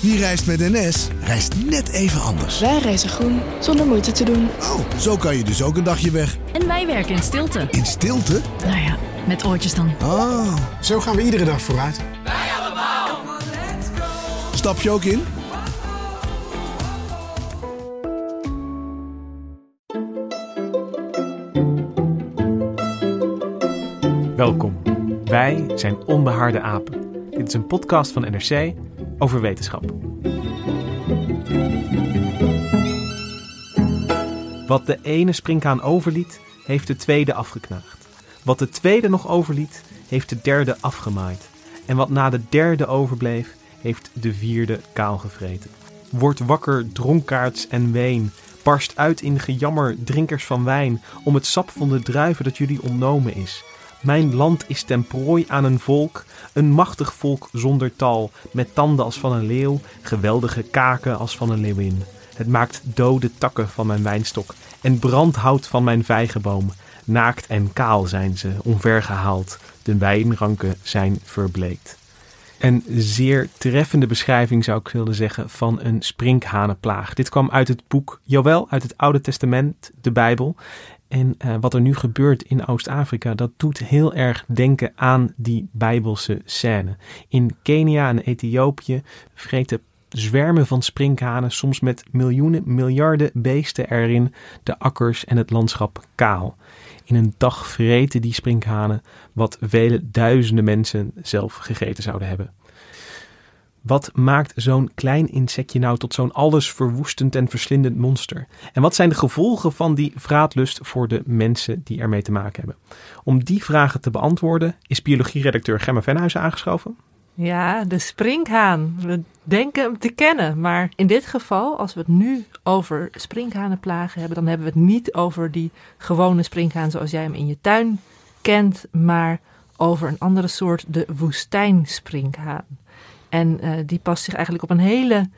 Wie reist met NS, reist net even anders. Wij reizen groen, zonder moeite te doen. Oh, zo kan je dus ook een dagje weg. En wij werken in stilte. In stilte? Nou ja, met oortjes dan. Ah, Zo gaan we iedere dag vooruit. stap je ook in? Welkom. Wij zijn Onbehaarde Apen. Dit is een podcast van NRC over wetenschap. Wat de ene sprinkhaan overliet, heeft de tweede afgeknaagd. Wat de tweede nog overliet, heeft de derde afgemaaid. En wat na de derde overbleef, heeft de vierde kaal gevreten. Word wakker, dronkaards en ween. Barst uit in gejammer, drinkers van wijn, om het sap van de druiven dat jullie ontnomen is. Mijn land is ten prooi aan een volk, een machtig volk zonder tal, met tanden als van een leeuw, geweldige kaken als van een leeuwin. Het maakt dode takken van mijn wijnstok en brandhout van mijn vijgenboom. Naakt en kaal zijn ze, onvergehaald, de wijnranken zijn verbleekt. Een zeer treffende beschrijving zou ik willen zeggen van een sprinkhanenplaag. Dit kwam uit het boek Jawel, uit het Oude Testament, de Bijbel. En eh, wat er nu gebeurt in Oost-Afrika, dat doet heel erg denken aan die Bijbelse scène. In Kenia en Ethiopië vreten zwermen van sprinkhanen, soms met miljoenen, miljarden beesten erin, de akkers en het landschap kaal. In een dag vreten die sprinkhanen wat vele duizenden mensen zelf gegeten zouden hebben. Wat maakt zo'n klein insectje nou tot zo'n allesverwoestend en verslindend monster? En wat zijn de gevolgen van die vraatlust voor de mensen die ermee te maken hebben? Om die vragen te beantwoorden is biologieredacteur Gemma Venhuizen aangeschoven. Ja, de sprinkhaan. We denken hem te kennen, maar in dit geval, als we het nu over sprinkhanenplagen hebben, dan hebben we het niet over die gewone sprinkhaan zoals jij hem in je tuin kent, maar over een andere soort, de woestijnsprinkhaan. En eh, die past zich eigenlijk op een hele,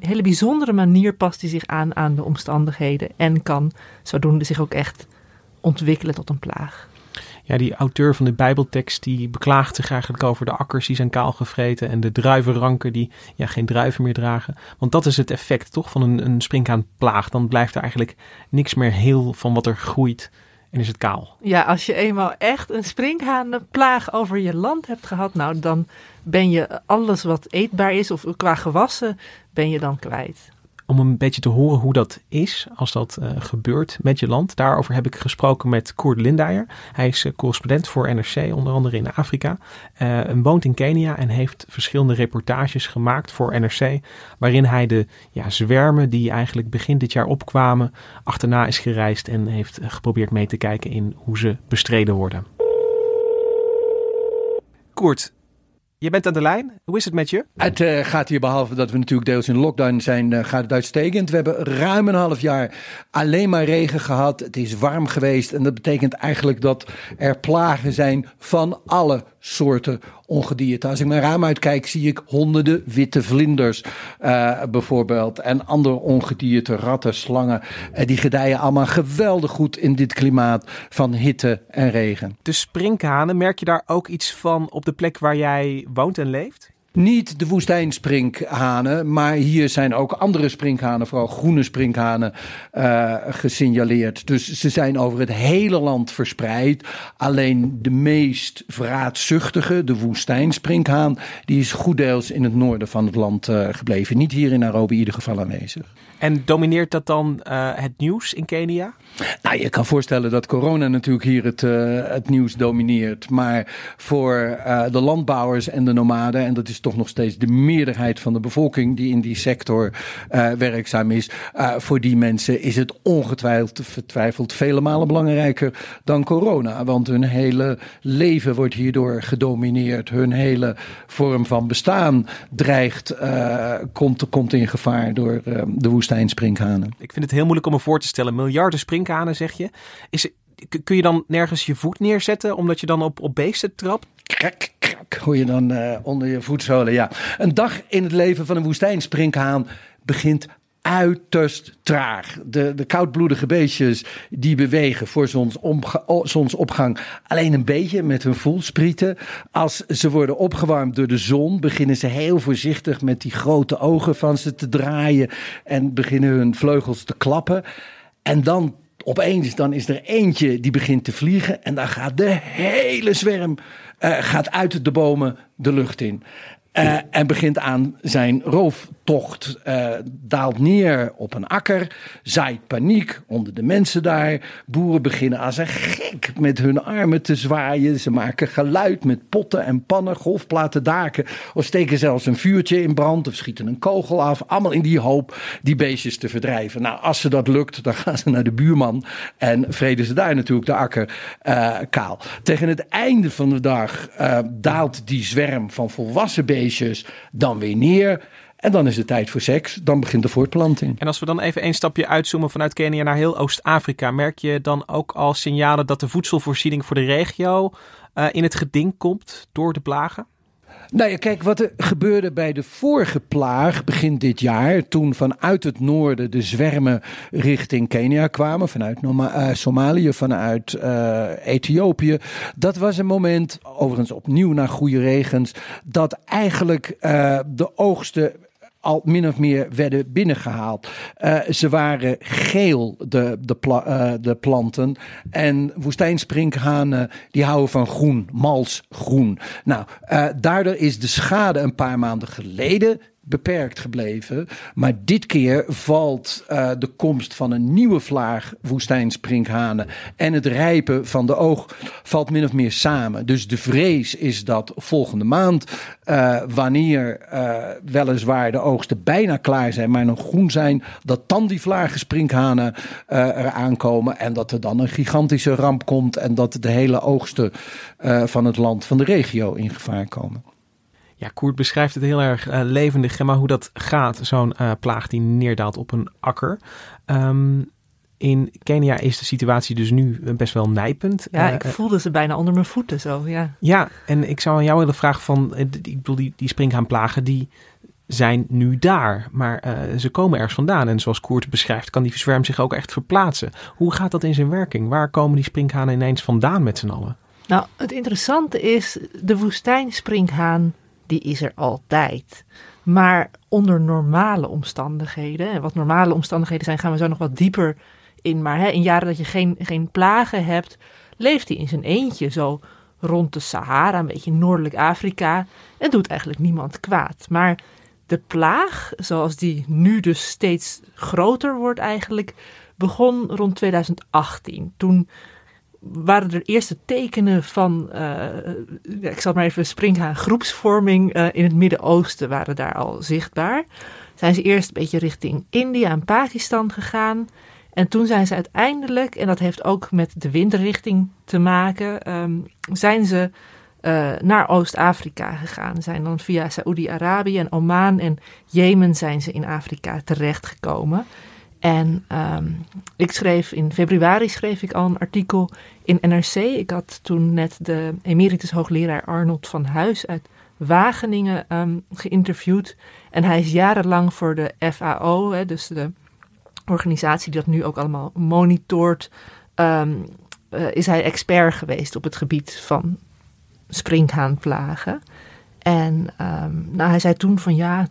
hele bijzondere manier past die zich aan aan de omstandigheden en kan zodoende zich ook echt ontwikkelen tot een plaag. Ja, die auteur van de Bijbeltekst die beklaagt zich eigenlijk over de akkers die zijn kaal gevreten en de druivenranken die ja, geen druiven meer dragen. Want dat is het effect toch van een, een sprinkhaanplaag. Dan blijft er eigenlijk niks meer heel van wat er groeit en is het kaal. Ja, als je eenmaal echt een sprinkhanenplaag over je land hebt gehad, nou dan ben je alles wat eetbaar is of qua gewassen, ben je dan kwijt. Om een beetje te horen hoe dat is als dat eh, gebeurt met je land. Daarover heb ik gesproken met Koert Lindeyer. Hij is eh, correspondent voor NRC, onder andere in Afrika. En woont in Kenia en heeft verschillende reportages gemaakt voor NRC. Waarin hij de ja, zwermen die eigenlijk begin dit jaar opkwamen, achterna is gereisd en heeft geprobeerd mee te kijken in hoe ze bestreden worden. Koert, je bent aan de lijn. Hoe is het met je? Het eh, gaat hier, behalve dat we natuurlijk deels in lockdown zijn, eh, gaat het uitstekend. We hebben ruim een half jaar alleen maar regen gehad. Het is warm geweest en dat betekent eigenlijk dat er plagen zijn van alle soorten ongedierte. Als ik mijn raam uitkijk, zie ik honderden witte vlinders eh, bijvoorbeeld. En andere ongedierte, ratten, slangen. Eh, die gedijen allemaal geweldig goed in dit klimaat van hitte en regen. De sprinkhanen, merk je daar ook iets van op de plek waar jij woont en leeft? Niet de woestijnsprinkhanen, maar hier zijn ook andere sprinkhanen, vooral groene sprinkhanen, eh, gesignaleerd. Dus ze zijn over het hele land verspreid. Alleen de meest vraatzuchtige, de woestijnsprinkhaan, die is goed deels in het noorden van het land eh, gebleven. Niet hier in Nairobi in ieder geval aanwezig. En domineert dat dan eh, het nieuws in Kenia? Nou, je kan voorstellen dat corona natuurlijk hier het, eh, het nieuws domineert. Maar voor eh, de landbouwers en de nomaden, en dat is toch nog steeds de meerderheid van de bevolking die in die sector werkzaam is, voor die mensen is het ongetwijfeld vele malen belangrijker dan corona. Want hun hele leven wordt hierdoor gedomineerd. Hun hele vorm van bestaan dreigt, komt, komt in gevaar door de woestijnsprinkhanen. Ik vind het heel moeilijk om me voor te stellen. Miljarden sprinkhanen, zeg je. Is, kun je dan nergens je voet neerzetten omdat je dan op, op beesten trapt? krak, krak, hoor je dan eh, onder je voetzolen. Ja. Een dag in het leven van een woestijnsprinkhaan begint uiterst traag. De, de koudbloedige beestjes die bewegen voor zonsopgang alleen een beetje met hun voelsprieten. Als ze worden opgewarmd door de zon, beginnen ze heel voorzichtig met die grote ogen van ze te draaien en beginnen hun vleugels te klappen. En dan opeens dan is er eentje die begint te vliegen en dan gaat de hele zwerm uh, gaat uit de bomen de lucht in. Uh, en begint aan zijn rooftocht. Uh, daalt neer op een akker. Zaait paniek onder de mensen daar. Boeren beginnen als een gek met hun armen te zwaaien. Ze maken geluid met potten en pannen, golfplaten, daken. Of steken zelfs een vuurtje in brand. Of schieten een kogel af. Allemaal in die hoop die beestjes te verdrijven. Nou, als ze dat lukt, dan gaan ze naar de buurman. En vreden ze daar natuurlijk de akker uh, kaal. Tegen het einde van de dag daalt die zwerm van volwassen beesten dan weer neer. En dan is het tijd voor seks. Dan begint de voortplanting. En als we dan even een stapje uitzoomen vanuit Kenia naar heel Oost-Afrika, merk je dan ook al signalen dat de voedselvoorziening voor de regio uh, in het geding komt door de plagen? Nou ja, kijk, wat er gebeurde bij de vorige plaag begin dit jaar, toen vanuit het noorden de zwermen richting Kenia kwamen, vanuit uh, Somalië, vanuit uh, Ethiopië. Dat was een moment, overigens opnieuw naar goede regens, dat eigenlijk uh, de oogsten al min of meer werden binnengehaald. Uh, ze waren geel, de, de, uh, de planten. En woestijnsprinkhanen, die houden van groen, mals groen. Nou, uh, daardoor is de schade een paar maanden geleden beperkt gebleven. Maar dit keer valt uh, de komst van een nieuwe vlaag woestijnsprinkhanen en het rijpen van de oog valt min of meer samen. Dus de vrees is dat volgende maand, uh, wanneer uh, weliswaar de oogsten bijna klaar zijn, maar nog groen zijn, dat dan die vlagen sprinkhanen er aankomen en dat er dan een gigantische ramp komt en dat de hele oogsten van het land, van de regio in gevaar komen. Ja, Koert beschrijft het heel erg uh, levendig, maar hoe dat gaat, zo'n uh, plaag die neerdaalt op een akker. Um, in Kenia is de situatie dus nu best wel nijpend. Ja, ik voelde ze bijna onder mijn voeten zo, ja. Ja, en ik zou aan jou willen vragen van, ik bedoel, die, die springhaanplagen, die zijn nu daar. Maar uh, ze komen ergens vandaan. En zoals Koert beschrijft, kan die zwerm zich ook echt verplaatsen. Hoe gaat dat in zijn werking? Waar komen die sprinkhanen ineens vandaan met z'n allen? Nou, het interessante is, de woestijnsprinkhaan die is er altijd. Maar onder normale omstandigheden, en wat normale omstandigheden zijn, gaan we zo nog wat dieper in. Maar hè, in jaren dat je geen, geen plagen hebt, leeft hij in zijn eentje zo rond de Sahara, een beetje noordelijk Afrika, en doet eigenlijk niemand kwaad. Maar de plaag, zoals die nu dus steeds groter wordt eigenlijk, begon rond 2018. Toen waren er eerste tekenen van, uh, ik zal maar even springhaan, groepsvorming uh, in het Midden-Oosten waren daar al zichtbaar. Zijn ze eerst een beetje richting India en Pakistan gegaan. En toen zijn ze uiteindelijk, en dat heeft ook met de windrichting te maken, um, zijn ze uh, naar Oost-Afrika gegaan. Zijn dan via Saoedi-Arabië en Oman en Jemen zijn ze in Afrika terechtgekomen. En um, ik schreef in februari schreef ik al een artikel in NRC. Ik had toen net de emeritus hoogleraar Arnold van Huis uit Wageningen um, geïnterviewd. En hij is jarenlang voor de FAO, hè, dus de organisatie die dat nu ook allemaal monitort, um, uh, is hij expert geweest op het gebied van sprinkhaanplagen. En nou, hij zei toen van ja,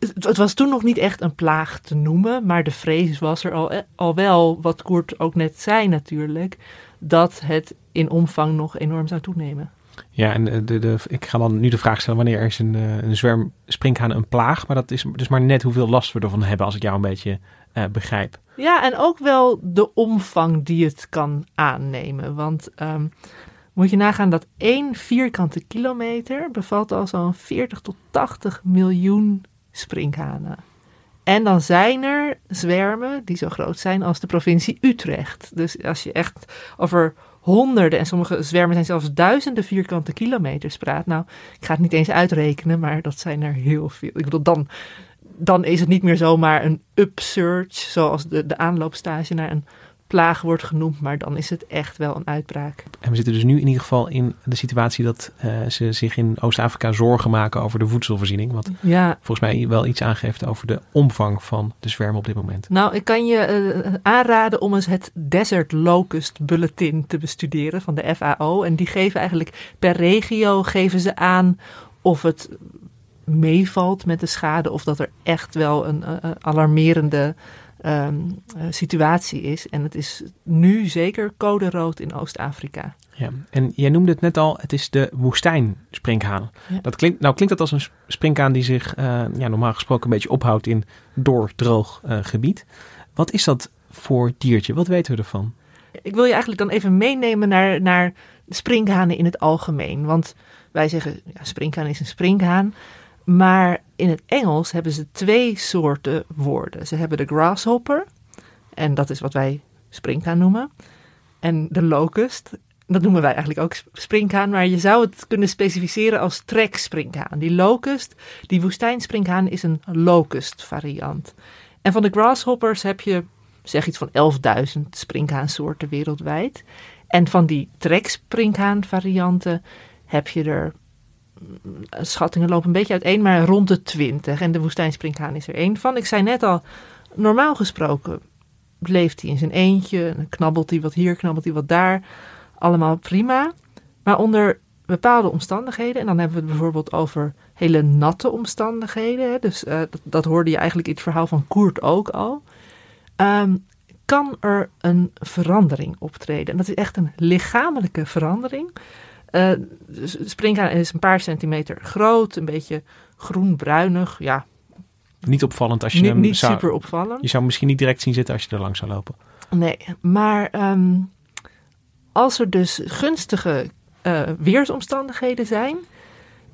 het was toen nog niet echt een plaag te noemen, maar de vrees was er al, al wel, wat Koert ook net zei natuurlijk, dat het in omvang nog enorm zou toenemen. Ja, en de, de, ik ga dan nu de vraag stellen: wanneer is een, eh, een zwerm sprinkhaan een plaag? Maar dat is dus maar net hoeveel last we ervan hebben, als ik jou een beetje uh, begrijp. Ja, en ook wel de omvang die het kan aannemen. Want um, moet je nagaan dat één vierkante kilometer bevat al zo'n 40 tot 80 miljoen sprinkhanen. En dan zijn er zwermen die zo groot zijn als de provincie Utrecht. Dus als je echt over honderden en sommige zwermen zijn zelfs duizenden vierkante kilometers praat. Nou, ik ga het niet eens uitrekenen, maar dat zijn er heel veel. Ik bedoel, dan, dan is het niet meer zomaar een upsurge, zoals de, de aanloopstage naar een plaag wordt genoemd, maar dan is het echt wel een uitbraak. En we zitten dus nu in ieder geval in de situatie dat eh, ze zich in Oost-Afrika zorgen maken over de voedselvoorziening. Wat Ja, volgens mij wel iets aangeeft over de omvang van de zwerm op dit moment. nou, ik kan je eh, aanraden om eens het Desert Locust Bulletin te bestuderen van de FAO. En die geven eigenlijk per regio geven ze aan of het meevalt met de schade of dat er echt wel een eh, alarmerende ehm, eh, situatie is. En het is nu zeker code rood in Oost-Afrika. Ja. En jij noemde het net al, het is de woestijnsprinkhaan. Ja. Dat klinkt, nou klinkt dat als een sp- sprinkhaan die zich eh, ja, normaal gesproken een beetje ophoudt in doordroog eh, gebied. Wat is dat voor diertje? Wat weten we ervan? Ik wil je eigenlijk dan even meenemen naar, naar sprinkhanen in het algemeen. Want wij zeggen, ja, sprinkhaan is een sprinkhaan. Maar in het Engels hebben ze twee soorten woorden. Ze hebben de grasshopper, en dat is wat wij sprinkhaan noemen. En de locust, dat noemen wij eigenlijk ook sprinkhaan. Maar je zou het kunnen specificeren als treksprinkhaan. Die locust, die woestijnsprinkhaan, is een locust variant. En van de grasshoppers heb je zeg iets van 11.000 sprinkhaansoorten wereldwijd. En van die treksprinkhaan varianten heb je er, schattingen lopen een beetje uiteen, maar rond de 20. En de woestijnsprinkhaan is er één van. Ik zei net al, normaal gesproken leeft hij in zijn eentje. Knabbelt hij wat hier, knabbelt hij wat daar. Allemaal prima. Maar onder bepaalde omstandigheden, en dan hebben we het bijvoorbeeld over hele natte omstandigheden. hè, Dus eh, dat, dat hoorde je eigenlijk in het verhaal van Koert ook al. Ehm, kan er een verandering optreden. En dat is echt een lichamelijke verandering. Eh dus springhaan is een paar centimeter groot, een beetje groen-bruinig. Ja, Niet opvallend als je niet, hem niet zou... super opvallend. Je zou hem misschien niet direct zien zitten als je er langs zou lopen. Nee, maar ehm, als er dus gunstige eh, weersomstandigheden zijn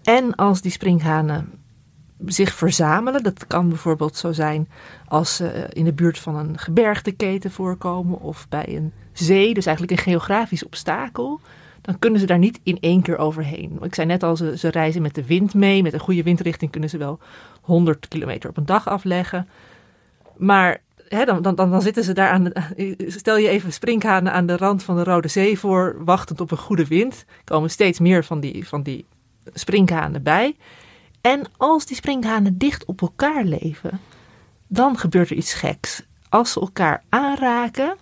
en als die springhanen zich verzamelen, dat kan bijvoorbeeld zo zijn als ze in de buurt van een gebergteketen voorkomen of bij een zee, dus eigenlijk een geografisch obstakel, dan kunnen ze daar niet in één keer overheen. Ik zei net al, ze, ze reizen met de wind mee, met een goede windrichting kunnen ze wel 100 kilometer op een dag afleggen. Maar dan, dan, dan, zitten ze daar aan de, Stel je even sprinkhanen aan de rand van de Rode Zee voor, wachtend op een goede wind. Komen steeds meer van die, van die sprinkhanen bij. En als die sprinkhanen dicht op elkaar leven, dan gebeurt er iets geks. Als ze elkaar aanraken,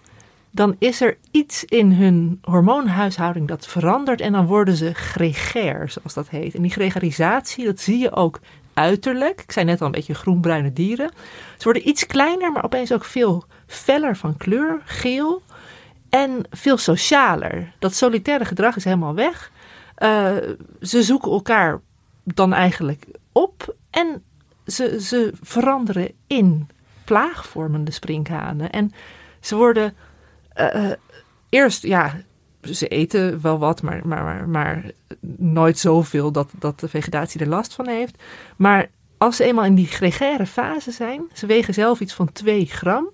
dan is er iets in hun hormoonhuishouding dat verandert en dan worden ze gregair, zoals dat heet. En die gregarisatie, dat zie je ook uiterlijk. Ik zei net al een beetje groenbruine dieren. Ze worden iets kleiner, maar opeens ook veel feller van kleur, geel. En veel socialer. Dat solitaire gedrag is helemaal weg. Uh, ze zoeken elkaar dan eigenlijk op en ze, ze veranderen in plaagvormende sprinkhanen. En ze worden uh, eerst, ja, ze eten wel wat, maar, maar, maar, maar nooit zoveel dat, dat de vegetatie er last van heeft. Maar als ze eenmaal in die gregaire fase zijn, ze wegen zelf iets van 2 gram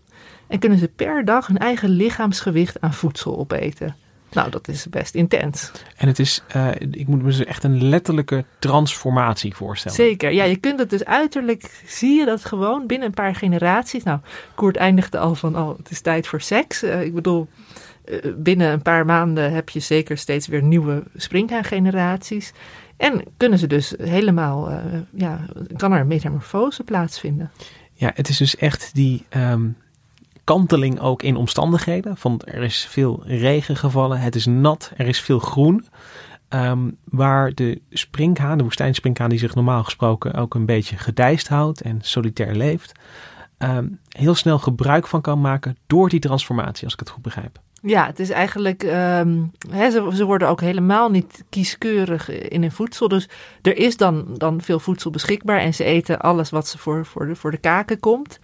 en kunnen ze per dag hun eigen lichaamsgewicht aan voedsel opeten. Nou, dat is best intens. En het is, uh, ik moet me dus echt een letterlijke transformatie voorstellen. Zeker. Ja, je kunt het dus uiterlijk, zie je dat gewoon binnen een paar generaties. Nou, Koert eindigde al van, oh, het is tijd voor seks. Uh, ik bedoel, uh, binnen een paar maanden heb je zeker steeds weer nieuwe springhaangeneraties. En kunnen ze dus helemaal, ja, kan er een metamorfose plaatsvinden. Ja, het is dus echt die... Um kanteling ook in omstandigheden. Van er is veel regen gevallen, het is nat, er is veel groen. Um, waar de sprinkhaan, de woestijnspringhaan die zich normaal gesproken ook een beetje gedijst houdt en solitair leeft, um, heel snel gebruik van kan maken door die transformatie, als ik het goed begrijp. Ja, het is eigenlijk, hè, ze, ze, worden ook helemaal niet kieskeurig in hun voedsel. Dus er is dan, dan veel voedsel beschikbaar en ze eten alles wat ze voor, voor, de, voor de kaken komt.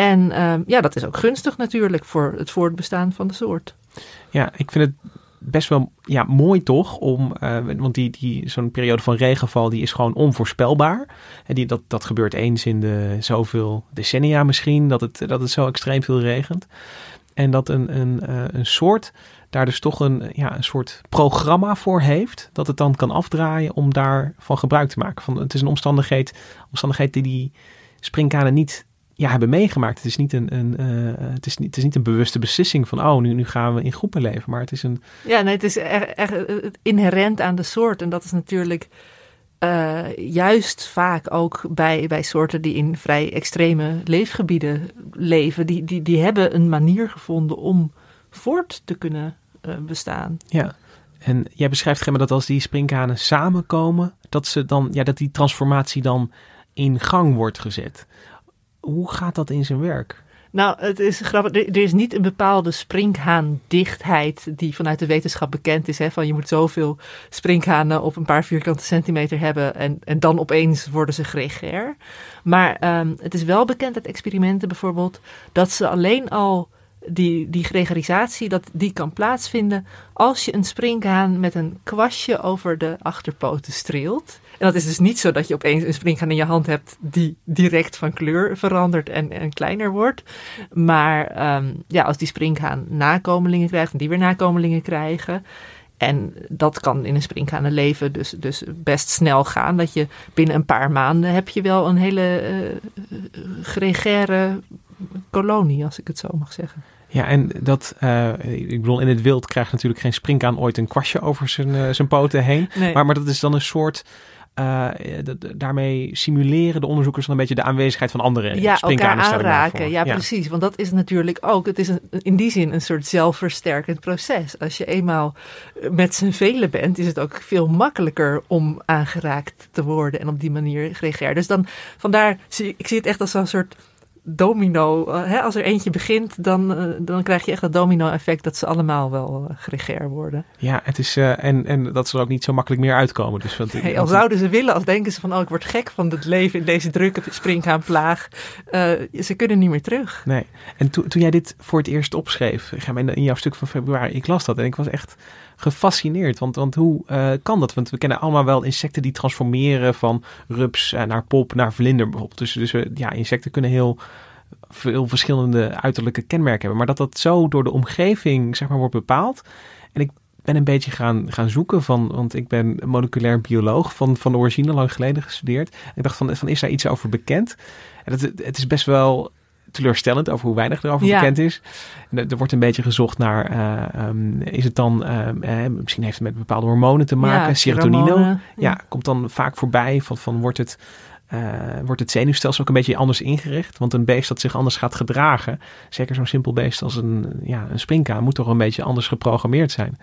En uh, ja, dat is ook gunstig natuurlijk voor het voortbestaan van de soort. Ja, ik vind het best wel ja, mooi toch, om, uh, want die, die, zo'n periode van regenval die is gewoon onvoorspelbaar. En die, dat, dat gebeurt eens in de zoveel decennia misschien, dat het, dat het zo extreem veel regent. En dat een, een, uh, een soort daar dus toch een, ja, een soort programma voor heeft, dat het dan kan afdraaien om daarvan gebruik te maken. Van, het is een omstandigheid, omstandigheid die die sprinkhanen niet ja, hebben meegemaakt. Het is niet een, een, eh, het is niet, het is niet een bewuste beslissing van, oh, nu, nu gaan we in groepen leven. Maar het is een. Ja, nee, het is echt, echt inherent aan de soort. En dat is natuurlijk uh, juist vaak ook bij, bij soorten die in vrij extreme leefgebieden leven. Die, die, die hebben een manier gevonden om voort te kunnen uh, bestaan. Ja. En jij beschrijft Gemma dat als die sprinkhanen samenkomen, dat, ze dan, ja, dat die transformatie dan in gang wordt gezet. Hoe gaat dat in zijn werk? Nou, het is grappig. Er is niet een bepaalde sprinkhaandichtheid die vanuit de wetenschap bekend is. Hè, van je moet zoveel sprinkhanen op een paar vierkante centimeter hebben en, en dan opeens worden ze gregair. Maar um, het is wel bekend uit experimenten bijvoorbeeld dat ze alleen al die, die gregarisatie, dat die kan plaatsvinden als je een springhaan met een kwastje over de achterpoten streelt. En dat is dus niet zo dat je opeens een springhaan in je hand hebt die direct van kleur verandert en, en kleiner wordt. Maar um, ja, als die springhaan nakomelingen krijgt en die weer nakomelingen krijgen. En dat kan in een springhanenleven dus, dus best snel gaan. Dat je binnen een paar maanden heb je wel een hele uh, gregaire kolonie, als ik het zo mag zeggen. Ja, en dat, uh, ik bedoel, in het wild krijgt natuurlijk geen springkaan ooit een kwastje over zijn, uh, zijn poten heen. Nee. Maar, maar dat is dan een soort, uh, daarmee simuleren de onderzoekers dan een beetje de aanwezigheid van andere ja, elkaar aanraken. Ja, ja, precies. Want dat is natuurlijk ook, het is een, in die zin een soort zelfversterkend proces. Als je eenmaal met z'n velen bent, is het ook veel makkelijker om aangeraakt te worden en op die manier gregair. Dus dan, vandaar, ik zie het echt als een soort domino. Uh, hè, als er eentje begint, dan, uh, dan krijg je echt dat domino-effect dat ze allemaal wel uh, gregair worden. Ja, het is, en, en dat ze er ook niet zo makkelijk meer uitkomen. Dus, want, hey, al zouden ze willen, als denken ze van, oh, ik word gek van het leven in deze drukke springhaanplaag. ze kunnen niet meer terug. Nee. En to, toen jij dit voor het eerst opschreef, in jouw stuk van februari, ik las dat en ik was echt gefascineerd. Want, want hoe uh, kan dat? Want we kennen allemaal wel insecten die transformeren van rups uh, naar pop naar vlinder bijvoorbeeld. Dus, dus ja, insecten kunnen heel veel verschillende uiterlijke kenmerken hebben. Maar dat dat zo door de omgeving zeg maar, wordt bepaald. En ik ben een beetje gaan, gaan zoeken van, want ik ben moleculair bioloog van, van de origine lang geleden gestudeerd. En ik dacht van, van is daar iets over bekend? En het, het is best wel teleurstellend over hoe weinig erover ja. bekend is. En er wordt een beetje gezocht naar, uh, um, is het dan, uh, misschien heeft het met bepaalde hormonen te maken, ja, serotonine. Ja. ja. komt dan vaak voorbij van, van wordt het... Uh, wordt het zenuwstelsel ook een beetje anders ingericht. Want een beest dat zich anders gaat gedragen, zeker zo'n simpel beest als een, ja, een springkaan, moet toch een beetje anders geprogrammeerd zijn.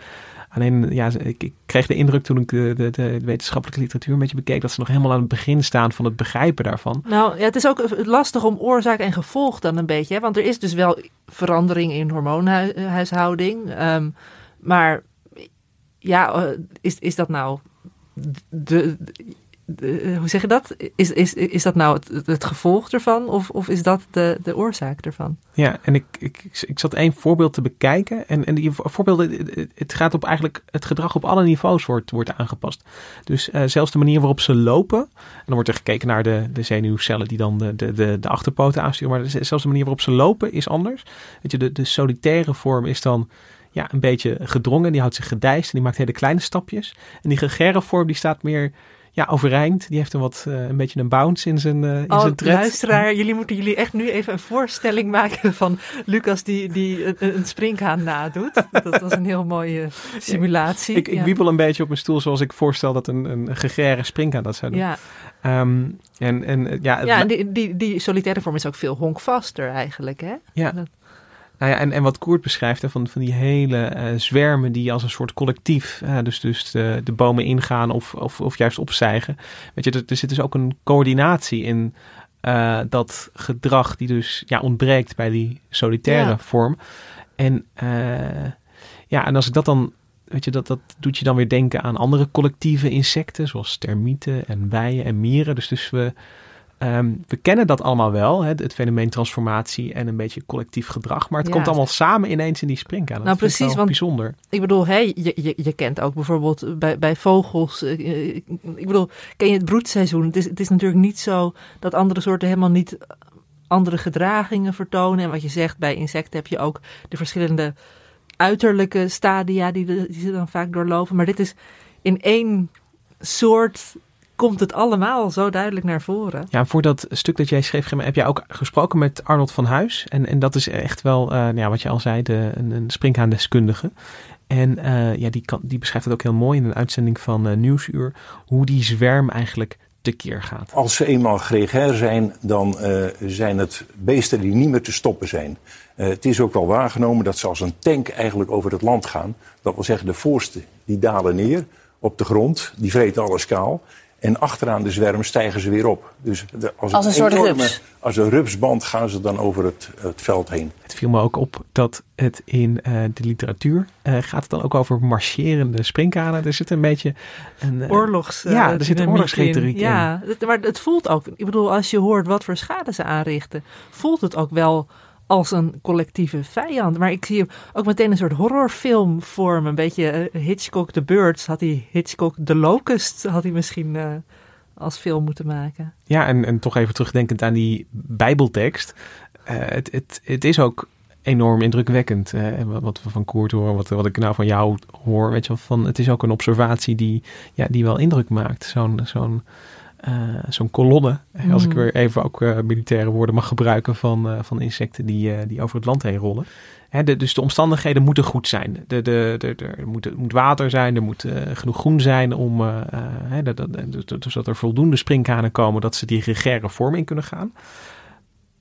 Alleen, ja, ik, kreeg de indruk toen ik de, de, wetenschappelijke literatuur een beetje bekeek, dat ze nog helemaal aan het begin staan van het begrijpen daarvan. Nou, ja, het is ook lastig om oorzaak en gevolg dan een beetje, hè? want er is dus wel verandering in hormoonhuishouding. Um, maar ja, is, is dat nou de, hoe zeg je dat? Is, is, is dat nou het, het gevolg ervan of, of is dat de, de oorzaak ervan? Ja, en ik, ik, ik zat één voorbeeld te bekijken. En, en die voorbeelden, het gaat op eigenlijk het gedrag op alle niveaus wordt, wordt aangepast. Dus uh, zelfs de manier waarop ze lopen. En dan wordt er gekeken naar de, de zenuwcellen die dan de, de, de, de achterpoten aansturen. Maar zelfs de manier waarop ze lopen is anders. Weet je, de, de solitaire vorm is dan ja, een beetje gedrongen. Die houdt zich gedijst en die maakt hele kleine stapjes. En die gregaire vorm die staat meer ja, overeind. Die heeft een wat uh, een beetje een bounce in zijn, uh, in oh, zijn tred. luisteraar, jullie moeten jullie echt nu even een voorstelling maken van Lucas die, die een, een springhaan nadoet. Dat was een heel mooie simulatie. ik, ik ja. wiebel een beetje op mijn stoel zoals ik voorstel dat een, een gegere springhaan dat zou doen. Ja. Um, en, en, ja, ja en die, die, die solitaire vorm is ook veel honkvaster eigenlijk, hè? Ja. Dat... Nou ja, en, en wat Koert beschrijft, hè, van, van die hele uh, zwermen die als een soort collectief, uh, dus, dus de, de, bomen ingaan of, of, of juist opstijgen. Weet je, er, er zit dus ook een coördinatie in uh, dat gedrag die dus ja, ontbreekt bij die solitaire ja. vorm. En ja, en als ik dat dan, weet je, dat, dat doet je dan weer denken aan andere collectieve insecten, zoals termieten en bijen en mieren. Dus, dus we... Um, we kennen dat allemaal wel, hè, het fenomeen transformatie en een beetje collectief gedrag. Maar het Ja. komt allemaal samen ineens in die springkaan. Dat Nou, precies, wel want- bijzonder. Ik bedoel, hè, je, je, je kent ook bijvoorbeeld bij, bij vogels. eh, eh, Ik bedoel, ken je het broedseizoen? Het is, het is natuurlijk niet zo dat andere soorten helemaal niet andere gedragingen vertonen. En wat je zegt, bij insecten heb je ook de verschillende uiterlijke stadia die, de- die ze dan vaak doorlopen. Maar dit is in één soort komt het allemaal zo duidelijk naar voren. Ja, voor dat stuk dat jij schreef, Gemma, heb jij ook gesproken met Arnold van Huis. En, en dat is echt wel, uh, nou ja, wat je al zei, de, een, een springhaandeskundige. En uh, ja, die, kan, die beschrijft het ook heel mooi in een uitzending van uh, Nieuwsuur. Hoe die zwerm eigenlijk tekeer gaat. Als ze eenmaal gregair zijn, dan uh, zijn het beesten die niet meer te stoppen zijn. het is ook wel waargenomen dat ze als een tank eigenlijk over het land gaan. Dat wil zeggen, de voorste die dalen neer op de grond, die vreten alles kaal. En achteraan de zwerm stijgen ze weer op. Dus de, als, als, een soort enorme, rups. Als een rupsband gaan ze dan over het, het veld heen. Het viel me ook op dat het in uh, de literatuur uh, gaat het dan ook over marcherende springkanen. Er zit een beetje een uh, oorlogs. ja, er zit een oorlogsretoriek in. Ja, het, maar het voelt ook. Ik bedoel, als je hoort wat voor schade ze aanrichten, voelt het ook wel als een collectieve vijand. Maar ik zie ook meteen een soort horrorfilm vormen. Een beetje uh, Hitchcock The Birds. Had hij Hitchcock The Locust had hij misschien uh, als film moeten maken. Ja, en, en toch even terugdenkend aan die bijbeltekst. Uh, het, het, het is ook enorm indrukwekkend. wat we van Koert horen, wat, wat ik nou van jou hoor. Weet je wel, van, het is ook een observatie die, ja, die wel indruk maakt. Zo'n... zo'n uh, zo'n kolonne, mm. als ik weer even ook uh, militaire woorden mag gebruiken, van, uh, van insecten die, die over het land heen rollen. De, dus de omstandigheden moeten goed zijn. De, de, de, er, moet, moet water zijn, er moet genoeg groen zijn om, dat, dat, dus dat er voldoende springkanen komen dat ze die gregaire vorm in kunnen gaan.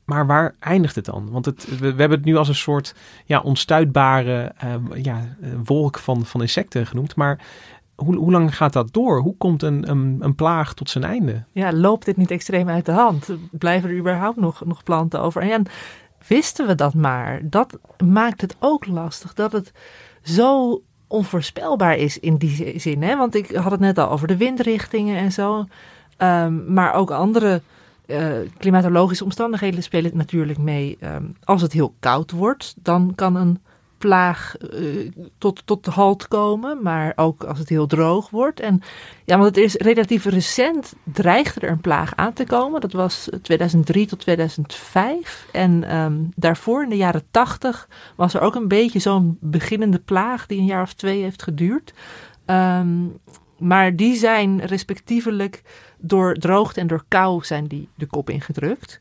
Maar waar eindigt het dan? Want het, we, we, hebben het nu als een soort ja, onstuitbare ja, wolk van, van insecten genoemd. Maar hoe, hoe lang gaat dat door? Hoe komt een, een, een, plaag tot zijn einde? Ja, loopt dit niet extreem uit de hand? Blijven er überhaupt nog, nog planten over? En wisten we dat maar? Dat maakt het ook lastig. Dat het zo onvoorspelbaar is in die zin. Hè? Want ik had het net al over de windrichtingen en zo. Um, maar ook andere uh, klimatologische omstandigheden spelen natuurlijk mee. Um, als het heel koud wordt, dan kan een plaag uh, tot, tot de halt komen, maar ook als het heel droog wordt. En ja, want het is relatief recent dreigde er een plaag aan te komen. Dat was 2003 tot 2005. En um, daarvoor, in de jaren 80, was er ook een beetje zo'n beginnende plaag die een jaar of twee heeft geduurd. Um, maar die zijn respectievelijk door droogte en door kou zijn die de kop ingedrukt.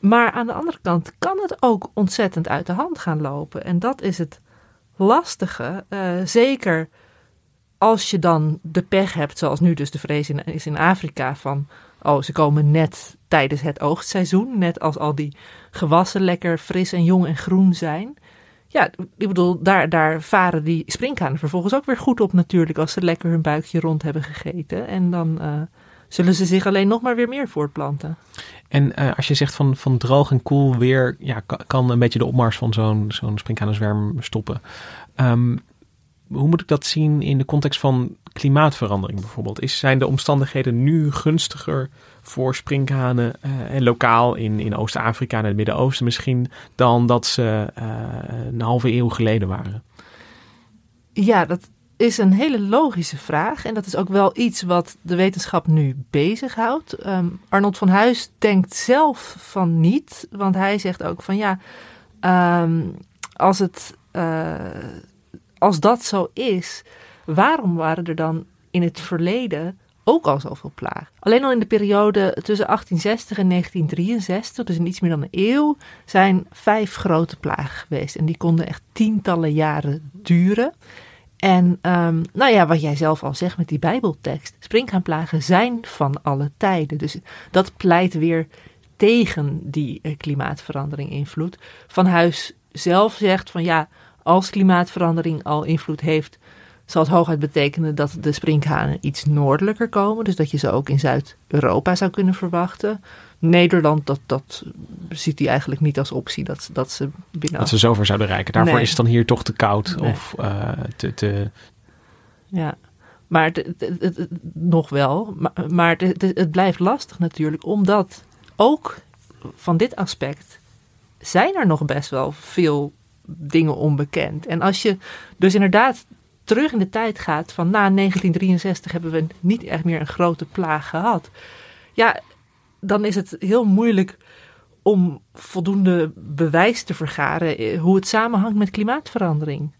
Maar aan de andere kant kan het ook ontzettend uit de hand gaan lopen. En dat is het lastige. Uh, zeker als je dan de pech hebt, zoals nu dus de vrees is in Afrika, van oh, ze komen net tijdens het oogstseizoen, net als al die gewassen lekker fris en jong en groen zijn. Ja, ik bedoel, daar, daar varen die springkanen vervolgens ook weer goed op natuurlijk, als ze lekker hun buikje rond hebben gegeten. En dan uh, zullen ze zich alleen nog maar weer meer voortplanten. En uh, als je zegt van, van droog en koel weer, ja, kan, kan een beetje de opmars van zo'n zo'n springkanenzwerm stoppen. Um, hoe moet ik dat zien in de context van klimaatverandering bijvoorbeeld? Is, zijn de omstandigheden nu gunstiger voor springkanen uh, en lokaal in, in Oost-Afrika en het Midden-Oosten misschien dan dat ze uh, een halve eeuw geleden waren? Ja, dat is een hele logische vraag. En dat is ook wel iets wat de wetenschap nu bezighoudt. Um, Arnold van Huis denkt zelf van niet. Want hij zegt ook van ja, um, als, het, uh, als dat zo is, waarom waren er dan in het verleden ook al zoveel plagen? Alleen al in de periode tussen 1860 en 1963, dus in iets meer dan een eeuw, zijn vijf grote plagen geweest. En die konden echt tientallen jaren duren. En um, nou ja, wat jij zelf al zegt met die Bijbeltekst. Springkaanplagen zijn van alle tijden. Dus dat pleit weer tegen die uh, klimaatverandering invloed. Van Huis zelf zegt van ja, als klimaatverandering al invloed heeft, zal het hooguit betekenen dat de sprinkhanen iets noordelijker komen. Dus dat je ze ook in Zuid-Europa zou kunnen verwachten. Nederland, dat, dat ziet hij eigenlijk niet als optie dat, dat ze binnen. Dat ze zover zouden reiken. Daarvoor nee. is het dan hier toch te koud nee. of uh, te, te. Ja, maar het, het, het, nog wel. Maar, maar het, blijft lastig natuurlijk, omdat ook van dit aspect zijn er nog best wel veel dingen onbekend. En als je dus inderdaad terug in de tijd gaat van na 1963 hebben we niet echt meer een grote plaag gehad. Ja, dan is het heel moeilijk om voldoende bewijs te vergaren eh, hoe het samenhangt met klimaatverandering.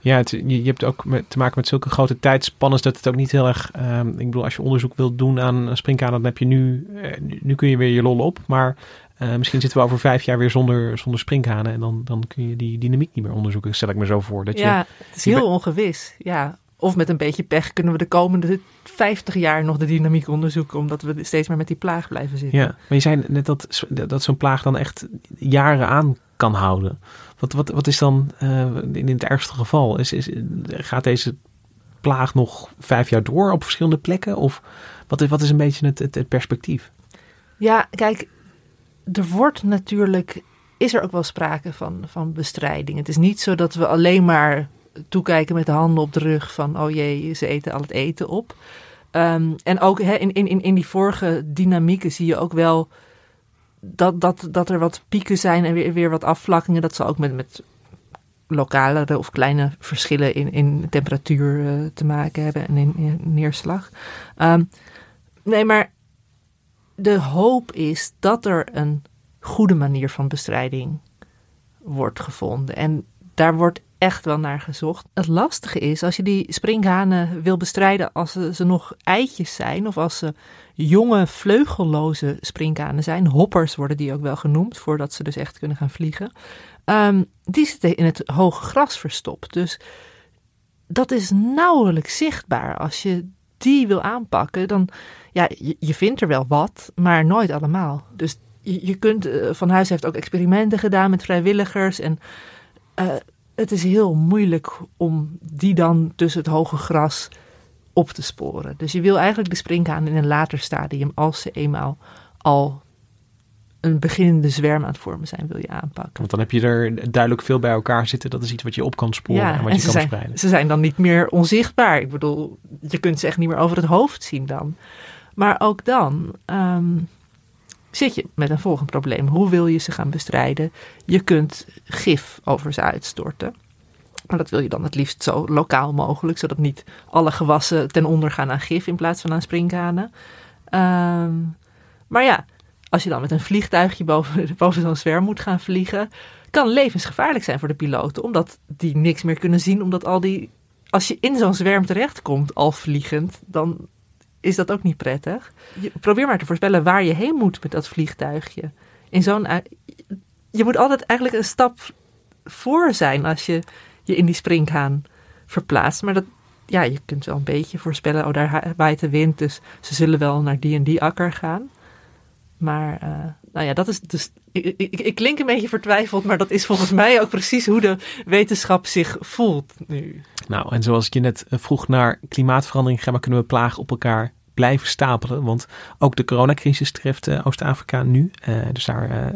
Ja, het, je, je hebt ook met, te maken met zulke grote tijdspannen dat het ook niet heel erg... ehm, ik bedoel, als je onderzoek wilt doen aan een springkaan, dan heb je nu... eh, nu- kun je weer je lol op, maar eh, misschien zitten we over vijf jaar weer zonder, zonder springkanen. En dan, dan kun je die dynamiek niet meer onderzoeken, stel ik me zo voor. Dat je, ja, het is je heel ongewis. Ja. Of met een beetje pech kunnen we de komende 50 jaar nog de dynamiek onderzoeken, omdat we steeds meer met die plaag blijven zitten. Ja, maar je zei net dat, dat zo'n plaag dan echt jaren aan kan houden. Wat, wat, wat is dan eh, in het ergste geval? Is, is, gaat deze plaag nog vijf jaar door op verschillende plekken? Of wat is, wat is een beetje het, het, het perspectief? Ja, kijk, er wordt natuurlijk, is er ook wel sprake van, van bestrijding. Het is niet zo dat we alleen maar toekijken met de handen op de rug van, oh jee, ze eten al het eten op. Ehm, en ook hè, in, in, in- die vorige dynamieken zie je ook wel dat, dat, dat er wat pieken zijn en weer, weer wat afvlakkingen. Dat zal ook met, met lokalere of kleine verschillen in, in temperatuur eh, te maken hebben en in, in neerslag. Ehm, nee, maar de hoop is dat er een goede manier van bestrijding wordt gevonden. En daar wordt echt wel naar gezocht. Het lastige is, als je die springhanen wil bestrijden als ze, nog eitjes zijn... of als ze jonge vleugelloze springhanen zijn... hoppers worden die ook wel genoemd, voordat ze dus echt kunnen gaan vliegen... ehm, die zitten in het hoge gras verstopt. Dus dat is nauwelijks zichtbaar. Als je die wil aanpakken, dan ja, je, je vindt er wel wat, maar nooit allemaal. Dus je, je kunt, eh, Van Huis heeft ook experimenten gedaan met vrijwilligers. En eh, het is heel moeilijk om die dan tussen het hoge gras op te sporen. Dus je wil eigenlijk de springhaan in een later stadium, als ze eenmaal al een beginnende zwerm aan het vormen zijn, wil je aanpakken. Want dan heb je er duidelijk veel bij elkaar zitten. Dat is iets wat je op kan sporen en wat je kan zijn. Ze zijn dan niet meer onzichtbaar. Ik bedoel, je kunt ze echt niet meer over het hoofd zien dan. Maar ook dan ehm, zit je met een volgend probleem. Hoe wil je ze gaan bestrijden? Je kunt gif over ze uitstorten. Maar dat wil je dan het liefst zo lokaal mogelijk, zodat niet alle gewassen ten onder gaan aan gif in plaats van aan sprinkhanen. Ehm, maar ja, als je dan met een vliegtuigje boven, boven zo'n zwerm moet gaan vliegen, kan levensgevaarlijk zijn voor de piloten, omdat die niks meer kunnen zien, omdat al die, als je in zo'n zwerm terechtkomt, al vliegend, dan is dat ook niet prettig. Probeer maar te voorspellen waar je heen moet met dat vliegtuigje. In zo'n, je moet altijd eigenlijk een stap voor zijn als je je in die springhaan verplaatst. Maar dat, ja, je kunt wel een beetje voorspellen, oh daar waait de wind, dus ze zullen wel naar die en die akker gaan. Maar, eh, nou ja, dat is dus. Ik, ik, ik klink een beetje vertwijfeld, maar dat is volgens mij ook precies hoe de wetenschap zich voelt nu. Nou, en zoals ik je net eh, vroeg naar klimaatverandering, Gemma, kunnen we plagen op elkaar blijven stapelen. Want ook de coronacrisis treft eh, Oost-Afrika nu. Dus daar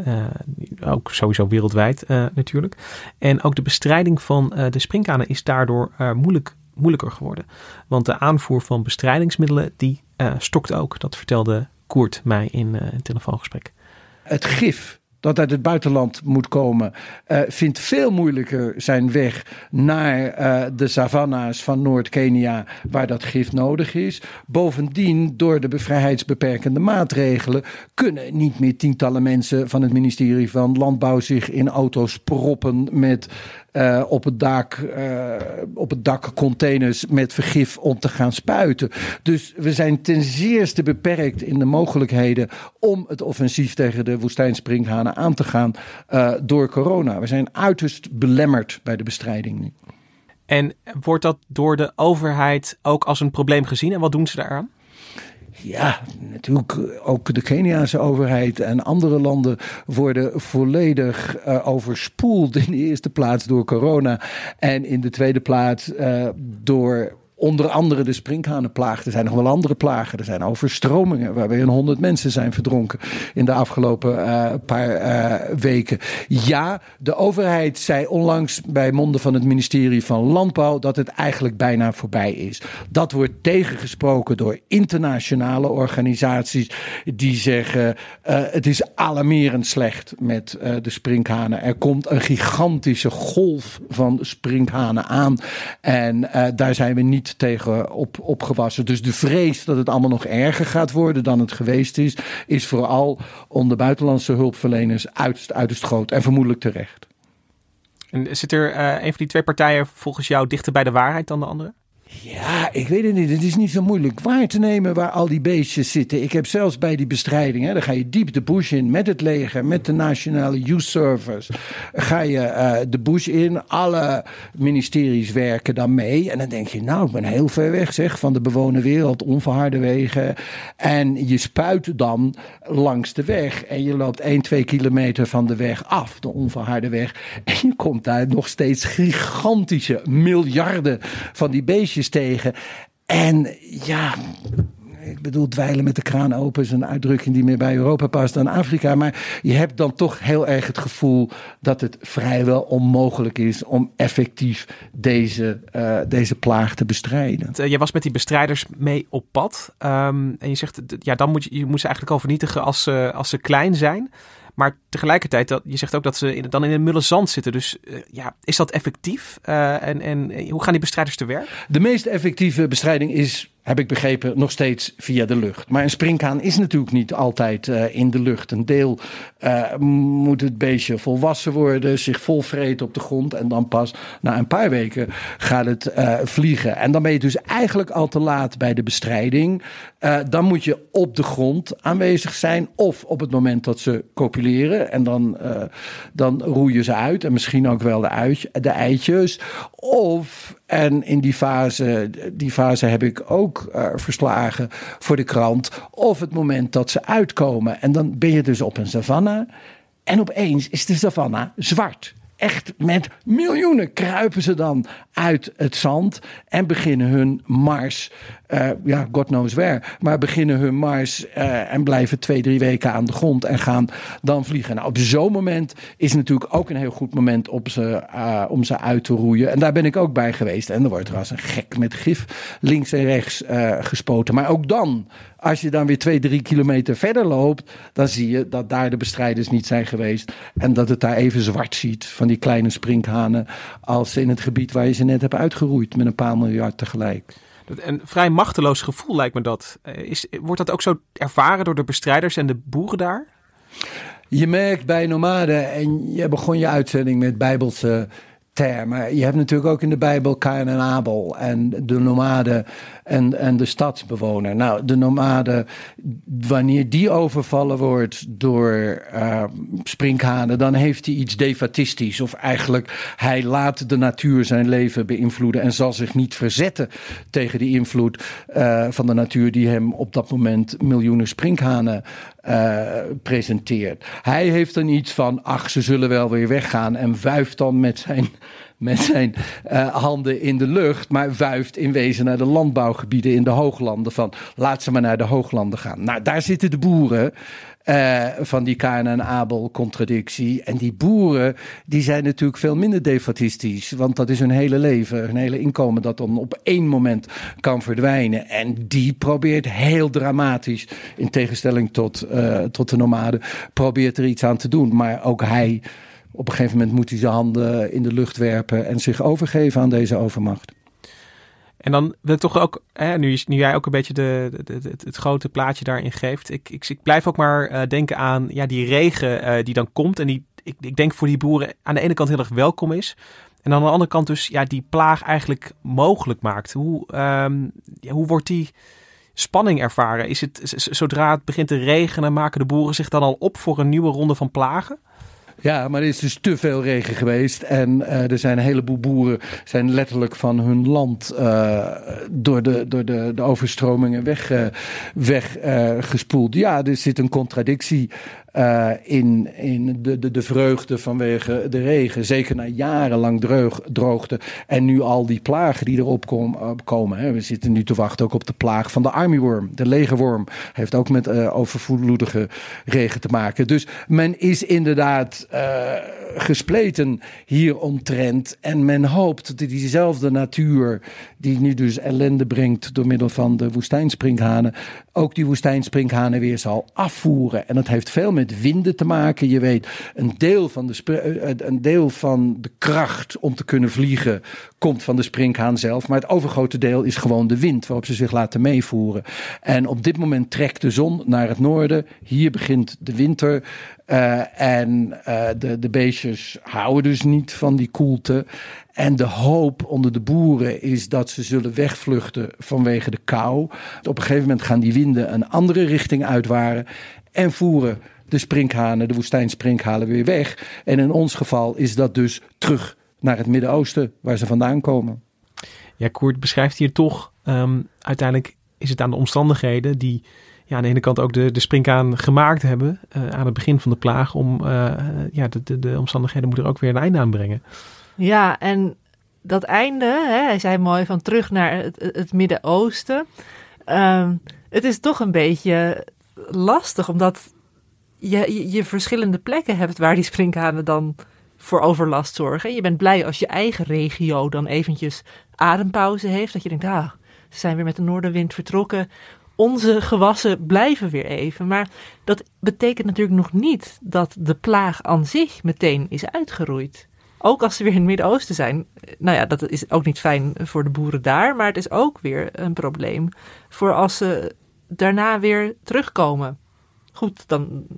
ook sowieso wereldwijd natuurlijk. En ook de bestrijding van de springkanen is daardoor moeilijk, moeilijker geworden. Want de aanvoer van bestrijdingsmiddelen, die stokt ook. Dat vertelde Koert mij in eh, een telefoongesprek. Het gif dat uit het buitenland moet komen, eh, vindt veel moeilijker zijn weg naar eh, de savanna's van Noord-Kenia, waar dat gif nodig is. Bovendien, door de vrijheidsbeperkende maatregelen, kunnen niet meer tientallen mensen van het ministerie van Landbouw zich in auto's proppen met eh, op, het dak, eh, op het dak containers met vergif om te gaan spuiten. Dus we zijn ten zeerste beperkt in de mogelijkheden om het offensief tegen de woestijnspringhanen aan te gaan eh, door corona. We zijn uiterst belemmerd bij de bestrijding nu. En wordt dat door de overheid ook als een probleem gezien? En wat doen ze daaraan? Ja, natuurlijk ook de Keniaanse overheid en andere landen worden volledig eh, overspoeld. In de eerste plaats door corona en in de tweede plaats eh, door onder andere de sprinkhanenplaag. Er zijn nog wel andere plagen. Er zijn overstromingen waarbij een honderd mensen zijn verdronken in de afgelopen eh, paar eh, weken. Ja, de overheid zei onlangs bij monden van het ministerie van Landbouw dat het eigenlijk bijna voorbij is. Dat wordt tegengesproken door internationale organisaties die zeggen eh, het is alarmerend slecht met de sprinkhanen. Er komt een gigantische golf van sprinkhanen aan en daar zijn we niet tegen op, opgewassen. Dus de vrees dat het allemaal nog erger gaat worden dan het geweest is, is vooral onder buitenlandse hulpverleners uiterst, uiterst groot en vermoedelijk terecht. En zit er uh, een van die twee partijen volgens jou dichter bij de waarheid dan de andere? Ja, ik weet het niet. Het is niet zo moeilijk waar te nemen waar al die beestjes zitten. Ik heb zelfs bij die bestrijding, hè, dan ga je diep de bush in met het leger, met de nationale youth service. Ga je uh, de bush in, alle ministeries werken dan mee. En dan denk je, nou, ik ben heel ver weg zeg, van de bewoonde wereld, onverharde wegen. En je spuit dan langs de weg. En je loopt 1, 2 kilometer van de weg af, de onverharde weg. En je komt daar nog steeds gigantische miljarden van die beestjes tegen. En ja, ik bedoel, dweilen met de kraan open is een uitdrukking die meer bij Europa past dan Afrika. Maar je hebt dan toch heel erg het gevoel dat het vrijwel onmogelijk is om effectief deze, uh, deze plaag te bestrijden. Uh, je was met die bestrijders mee op pad. Um, en je zegt, ja, dan moet je, je moet ze eigenlijk al vernietigen als ze, als ze klein zijn. Maar tegelijkertijd, dat, je zegt ook dat ze dan in een mulle zand zitten. Dus uh, ja, is dat effectief? Uh, en, en hoe gaan die bestrijders te werk? De meest effectieve bestrijding is heb ik begrepen, nog steeds via de lucht. Maar een springhaan is natuurlijk niet altijd uh, in de lucht. Een deel uh, moet het beestje volwassen worden, zich volvreten op de grond. En dan pas na een paar weken gaat het uh, vliegen. En dan ben je dus eigenlijk al te laat bij de bestrijding. dan moet je op de grond aanwezig zijn. Of op het moment dat ze copuleren. En dan, dan roeien ze uit. En misschien ook wel de, de eitjes. Of, en in die fase, die fase heb ik ook uh, verslagen voor de krant. Of het moment dat ze uitkomen. En dan ben je dus op een savanne. En opeens is de savanne zwart echt met miljoenen kruipen ze dan uit het zand en beginnen hun mars. Uh, ja, God knows where. Maar beginnen hun mars uh, en blijven twee, drie weken aan de grond en gaan dan vliegen. Nou, op zo'n moment is natuurlijk ook een heel goed moment op ze, uh, om ze uit te roeien. En daar ben ik ook bij geweest. En er wordt er als een gek met gif links en rechts gespoten. Maar ook dan als je dan weer twee, drie kilometer verder loopt, dan zie je dat daar de bestrijders niet zijn geweest. En dat het daar even zwart ziet van die kleine sprinkhanen als in het gebied waar je ze net hebt uitgeroeid met een paar miljard tegelijk. Een vrij machteloos gevoel lijkt me dat. Is, wordt dat ook zo ervaren door de bestrijders en de boeren daar? Je merkt bij nomaden, en je begon je uitzending met bijbelse termen. Je hebt natuurlijk ook in de Bijbel Kain en Abel en de nomaden en, en de stadsbewoner. Nou, de nomade, wanneer die overvallen wordt door uh, sprinkhanen, dan heeft hij iets defatistisch. Of eigenlijk, hij laat de natuur zijn leven beïnvloeden en zal zich niet verzetten tegen die invloed uh, van de natuur die hem op dat moment miljoenen sprinkhanen uh, presenteert. Hij heeft dan iets van, ach, ze zullen wel weer weggaan en wuift dan met zijn met zijn uh, handen in de lucht, maar wuift in wezen naar de landbouwgebieden in de hooglanden. Van laat ze maar naar de hooglanden gaan. Nou, daar zitten de boeren. Uh, van die Kain en Abel contradictie. En die boeren, die zijn natuurlijk veel minder defatistisch. Want dat is hun hele leven, hun hele inkomen dat dan op één moment kan verdwijnen. En die probeert heel dramatisch, in tegenstelling tot, uh, tot de nomaden, probeert er iets aan te doen. Maar ook hij op een gegeven moment moet hij zijn handen in de lucht werpen en zich overgeven aan deze overmacht. En dan wil ik toch ook, hè, nu, nu jij ook een beetje de, het grote plaatje daarin geeft. Ik, ik, blijf ook maar uh, denken aan ja, die regen uh, die dan komt. En die, ik, ik denk voor die boeren aan de ene kant heel erg welkom is. En aan de andere kant dus ja, die plaag eigenlijk mogelijk maakt. Hoe, ja, hoe wordt die spanning ervaren? Is het, zodra het begint te regenen, maken de boeren zich dan al op voor een nieuwe ronde van plagen? Ja, maar er is dus te veel regen geweest. En uh, er zijn een heleboel boeren zijn letterlijk van hun land uh, door, de, door de, de overstromingen weggespoeld. Weg, uh, ja, er zit een contradictie uh, in, in de, de, de vreugde vanwege de regen. Zeker na jarenlang dreug, droogte. En nu al die plagen die erop kom, komen. Hè. We zitten nu te wachten ook op de plaag van de armyworm. De legerworm heeft ook met uh, overvloedige regen te maken. Dus men is inderdaad uh, gespleten hier omtrent. En men hoopt dat diezelfde natuur die nu dus ellende brengt door middel van de woestijnspringhanen, ook die woestijnspringhanen weer zal afvoeren. En dat heeft veel met met winden te maken. Je weet, een deel van de, spr- eh, een deel van de kracht om te kunnen vliegen komt van de sprinkhaan zelf. Maar het overgrote deel is gewoon de wind waarop ze zich laten meevoeren. En op dit moment trekt de zon naar het noorden. Hier begint de winter. Eh, en eh, de, de beestjes houden dus niet van die koelte. En de hoop onder de boeren is dat ze zullen wegvluchten vanwege de kou. Op een gegeven moment gaan die winden een andere richting uitwaren en voeren de sprinkhanen, de woestijnsprinkhanen weer weg. En in ons geval is dat dus terug naar het Midden-Oosten waar ze vandaan komen. Ja, Koert beschrijft hier toch, ehm, uiteindelijk is het aan de omstandigheden die ja, aan de ene kant ook de, de springkaan gemaakt hebben eh, aan het begin van de plaag. Om, eh, ja, de, de, de omstandigheden moeten er ook weer een einde aan brengen. Ja, en dat einde, hè, hij zei mooi van terug naar het, het Midden-Oosten. Ehm, het is toch een beetje lastig, omdat je, je, verschillende plekken hebt waar die sprinkhanen dan voor overlast zorgen. Je bent blij als je eigen regio dan eventjes adempauze heeft. Dat je denkt, ah, ze zijn weer met de noordenwind vertrokken. Onze gewassen blijven weer even. Maar dat betekent natuurlijk nog niet dat de plaag aan zich meteen is uitgeroeid. Ook als ze weer in het Midden-Oosten zijn. Nou ja, dat is ook niet fijn voor de boeren daar. Maar het is ook weer een probleem voor als ze daarna weer terugkomen. Goed, dan eh,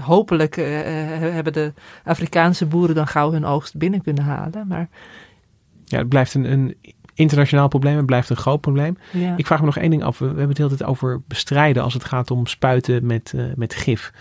hopelijk eh, eh, hebben de Afrikaanse boeren dan gauw hun oogst binnen kunnen halen. Maar Ja, het blijft een, een internationaal probleem, het blijft een groot probleem. ja. Ik vraag me nog één ding af. We hebben het de hele tijd over bestrijden als het gaat om spuiten met, eh, met gif.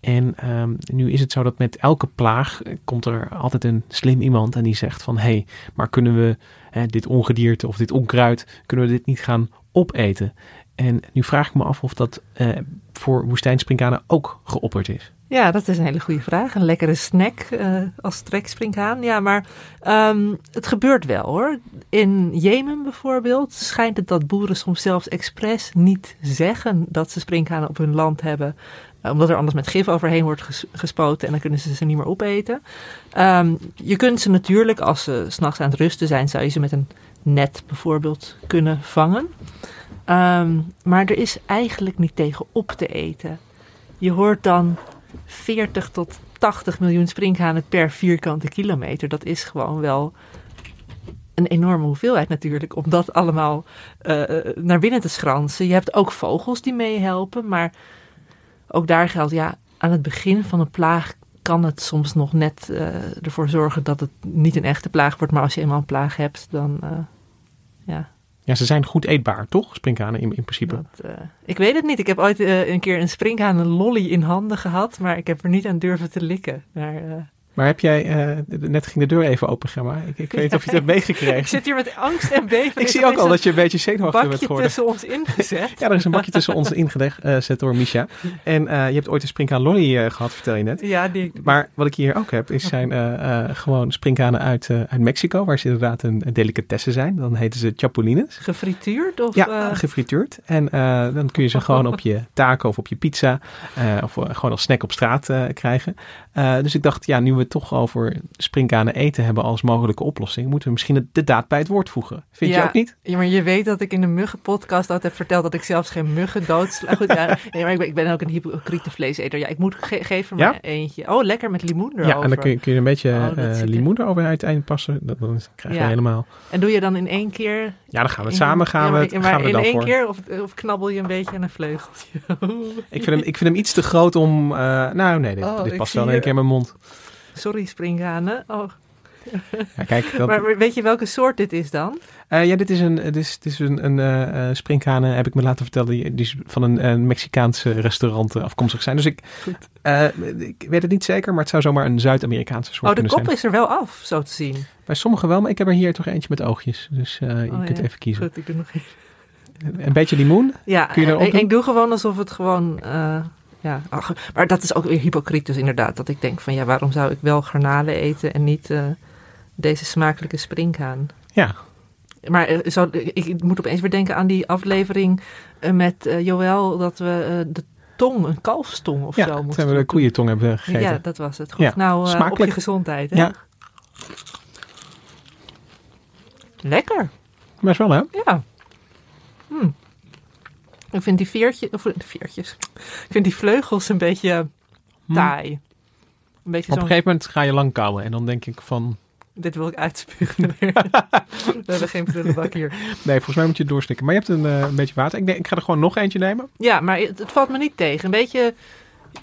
En ehm, nu is het zo dat met elke plaag komt er altijd een slim iemand en die zegt van... hé, hey, maar kunnen we hè, dit ongedierte of dit onkruid, kunnen we dit niet gaan opeten? En nu vraag ik me af of dat eh, voor woestijnsprinkhanen ook geopperd is. Ja, dat is een hele goede vraag. Een lekkere snack eh, als treksprinkhaan. Ja, maar ehm, het gebeurt wel hoor. In Jemen bijvoorbeeld schijnt het dat boeren soms zelfs expres niet zeggen dat ze sprinkhanen op hun land hebben. eh, Omdat er anders met gif overheen wordt ges- gespoten en dan kunnen ze ze niet meer opeten. Ehm, je kunt ze natuurlijk, als ze s'nachts aan het rusten zijn, zou je ze met een net bijvoorbeeld kunnen vangen. Ehm, maar er is eigenlijk niet tegen op te eten. Je hoort dan 40 tot 80 miljoen sprinkhanen per vierkante kilometer. Dat is gewoon wel een enorme hoeveelheid natuurlijk, om dat allemaal eh, naar binnen te schransen. Je hebt ook vogels die meehelpen, maar ook daar geldt, ja, aan het begin van een plaag kan het soms nog net eh, ervoor zorgen dat het niet een echte plaag wordt. Maar als je eenmaal een plaag hebt, dan eh, ja, Ja, ze zijn goed eetbaar, toch? Sprinkhanen in, in principe. eh, ik weet het niet. Ik heb ooit eh, een keer een sprinkhaan een lolly in handen gehad, maar ik heb er niet aan durven te likken. Eh, Maar heb jij, eh, net ging de deur even open, Gemma. Ik, ik weet niet of je het hebt ik meegekregen. zit hier met angst en beven. Ik zie ook al dat je een beetje zenuwachtig bent bakje geworden. tussen ons ingezet. Ja, er is een bakje tussen ons ingezet door Misha. En eh, je hebt ooit een sprinkhaan lolly eh, gehad, vertel je net. Ja, die, Maar wat ik hier ook heb, is zijn gewoon sprinkhanen uit, uit Mexico, waar ze inderdaad een, een delicatesse zijn. Dan heten ze chapulines. gefrituurd of... Ja, gefrituurd. En dan kun je ze gewoon op je taco of op je pizza of gewoon als snack op straat krijgen. Eh, dus ik dacht, ja, nu we het toch over sprinkhanen eten hebben als mogelijke oplossing, moeten we misschien de daad bij het woord voegen. Vind je ook niet? Ja, maar je weet dat ik in de muggenpodcast altijd heb verteld dat ik zelfs geen muggen doodsla. Goed, ja, nee, maar ik ben, ik ben ook een hypocriete vleeseter. Ja, ik moet ge geef er maar Ja? eentje. Oh, lekker met limoen erover. Ja, en dan kun je, kun je een beetje Oh, er- limoen erover passen. Dat, dan krijg je helemaal... En doe je dan in één keer... Ja, dan gaan we het samen gaan we, maar, het- maar gaan we in dan één voor. keer of, of knabbel je een beetje aan een vleugeltje? Ik vind, hem, ik vind hem iets te groot om... eh, nou, nee, dit, Oh, dit past wel in één hier- keer mijn mond. Sorry, springhanen. Oh, Ja, kijk, dat, maar weet je welke soort dit is dan? Eh, ja, dit is een, dit is, dit is een, een eh, eh, heb ik me laten vertellen, die, die is van een, een Mexicaanse restaurant afkomstig zijn. Dus ik, ik weet het niet zeker, maar het zou zomaar een Zuid-Amerikaanse soort Oh, de kop zijn. is er wel af, zo te zien. Bij sommigen wel, maar ik heb er hier toch eentje met oogjes. Dus eh, je Oh, kunt even kiezen. Goed, ik doe nog even. Een beetje limoen. Ja, Kun je ik doe gewoon alsof het gewoon... ja, ach, maar dat is ook weer hypocriet dus inderdaad. Dat ik denk van ja, waarom zou ik wel garnalen eten en niet eh, deze smakelijke springhaan? Ja, Maar zo, ik, ik moet opeens weer denken aan die aflevering eh, met Joël... dat we de tong, een kalfstong of ja zo moesten hebben we de koeientong hebben gegeten. Ja, dat was het. Goed, Ja, nou, op je gezondheid. Hè? Ja. Lekker. Is wel hè? Ja. Hm. Ik vind die veertjes, of de veertjes, ik vind die vleugels een beetje taai. Een beetje Op een gegeven moment ga je lang kouwen en dan denk ik van... Dit wil ik uitspugen. We hebben geen prullenbak hier. Nee, volgens mij moet je het doorslikken. Maar je hebt een, eh, een beetje water. Ik, denk, ik ga er gewoon nog eentje nemen. Ja, maar het, het valt me niet tegen. Een beetje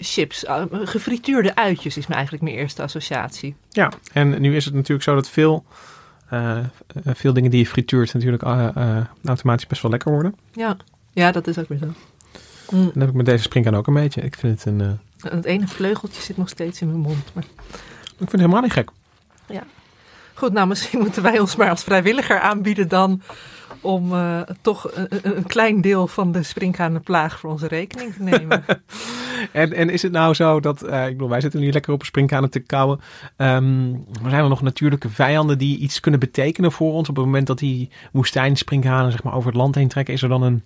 chips, uh, gefrituurde uitjes is me eigenlijk mijn eerste associatie. Ja, en nu is het natuurlijk zo dat veel, eh, eh, veel dingen die je frituurt natuurlijk eh, eh, automatisch best wel lekker worden. Ja, ja dat is ook weer zo. Mm. En dat heb ik met deze springkaan ook een beetje. Ik vind het een... eh, En Het ene vleugeltje zit nog steeds in mijn mond. Maar... ik vind het helemaal niet gek. Goed, nou misschien moeten wij ons maar als vrijwilliger aanbieden dan om eh, toch een, een- een klein deel van de springhanenplaag voor onze rekening te nemen. En, en is het nou zo dat, eh, ik bedoel, wij zitten nu lekker op een springkanen te kauwen. Ehm, maar zijn er nog natuurlijke vijanden die iets kunnen betekenen voor ons? Op het moment dat die woestijnspringhanen zeg maar, over het land heen trekken, is er dan een,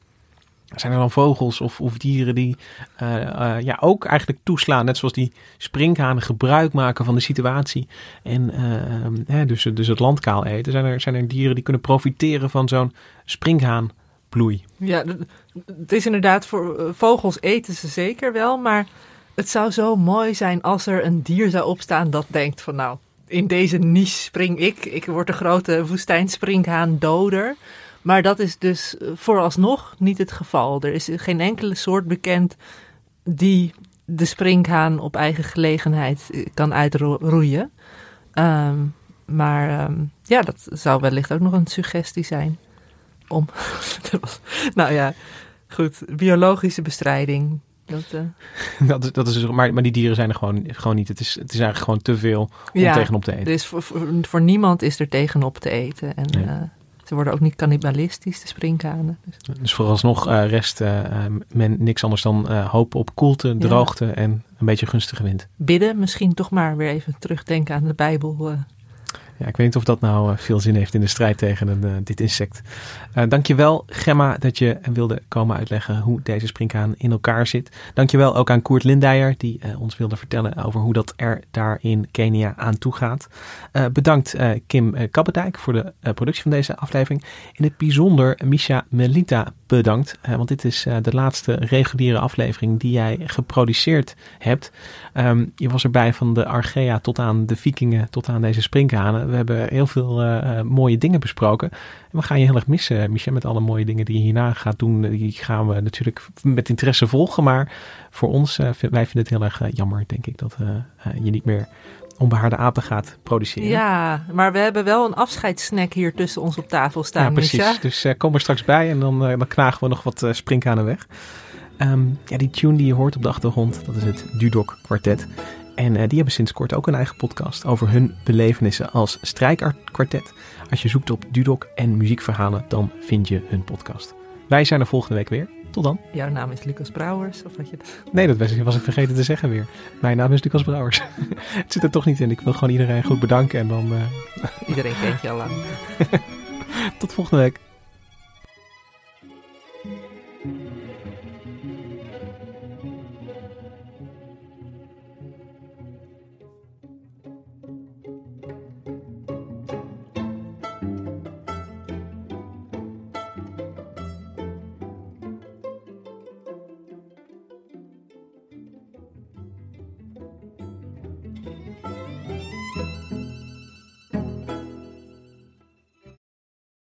zijn er dan vogels of, of dieren die eh, eh, ja, ook eigenlijk toeslaan? Net zoals die springhanen gebruik maken van de situatie. En eh, ehm, hè, dus, dus het land kaal eten. Zijn er, zijn er dieren die kunnen profiteren van zo'n springhaanbloei? ja, het is inderdaad voor eh, vogels eten ze zeker wel, maar het zou zo mooi zijn als er een dier zou opstaan dat denkt van nou, in deze niche spring ik. Ik word de grote woestijnspringhaan doder. Maar dat is dus eh, vooralsnog niet het geval. Er is geen enkele soort bekend die de springhaan op eigen gelegenheid eh, kan uitroeien. Ehm, maar ehm, ja, dat zou wellicht ook nog een suggestie zijn. Om. nou ja, goed. Biologische bestrijding. Dat, eh, Dat is, dat is, dus- maar, maar die dieren zijn er gewoon, gewoon niet. Het is, het is eigenlijk gewoon te veel om ja, tegenop te eten. dus voor, voor, voor niemand is er tegenop te eten. En Nee. Ze worden ook niet cannibalistisch, de springkanen. Dus, Dus vooralsnog eh, rest eh, eh, men niks anders dan eh, hoop op koelte, Ja. droogte en een beetje gunstige wind. bidden, misschien toch maar weer even terugdenken aan de Bijbel. Ja, ik weet niet of dat nou eh, veel zin heeft in de strijd tegen een, eh, dit insect. Eh dankjewel Gemma dat je wilde komen uitleggen hoe deze springkaan in elkaar zit. Dankjewel ook aan Koert Lindijer die ons wilde vertellen over hoe dat er daar in Kenia aan toe gaat. Bedankt Kim Kappendijk voor de productie van deze aflevering. In het bijzonder Misha Melita bedankt, want dit is de laatste reguliere aflevering die jij geproduceerd hebt. Ehm, je was erbij van de Argea tot aan de Vikingen, tot aan deze springkanen. We hebben heel veel eh, eh, mooie dingen besproken. En we gaan je heel erg missen, Michel, met alle mooie dingen die je hierna gaat doen. Die gaan we natuurlijk met interesse volgen. Maar voor ons, eh, vind- wij vinden het heel erg eh, jammer, denk ik, dat eh, eh, je niet meer onbehaarde apen gaat produceren. Ja, maar we hebben wel een afscheidssnack hier tussen ons op tafel staan, Ja, precies. Misha. Dus eh, kom er straks bij en dan, eh, dan knagen we nog wat eh springkanen weg. Ehm, ja, die tune die je hoort op de achtergrond, dat is het Dudok Quartet. En eh, die hebben sinds kort ook een eigen podcast over hun belevenissen als strijkkwartet. Als je zoekt op Dudok en muziekverhalen, dan vind je hun podcast. Wij zijn er volgende week weer. Tot dan. Jouw naam is Lucas Brouwers, of wat je... Nee, dat was, was ik vergeten te zeggen weer. Mijn naam is Lucas Brouwers. het zit er toch niet in. Ik wil gewoon iedereen goed bedanken en dan eh, Iedereen kent je al lang. tot volgende week.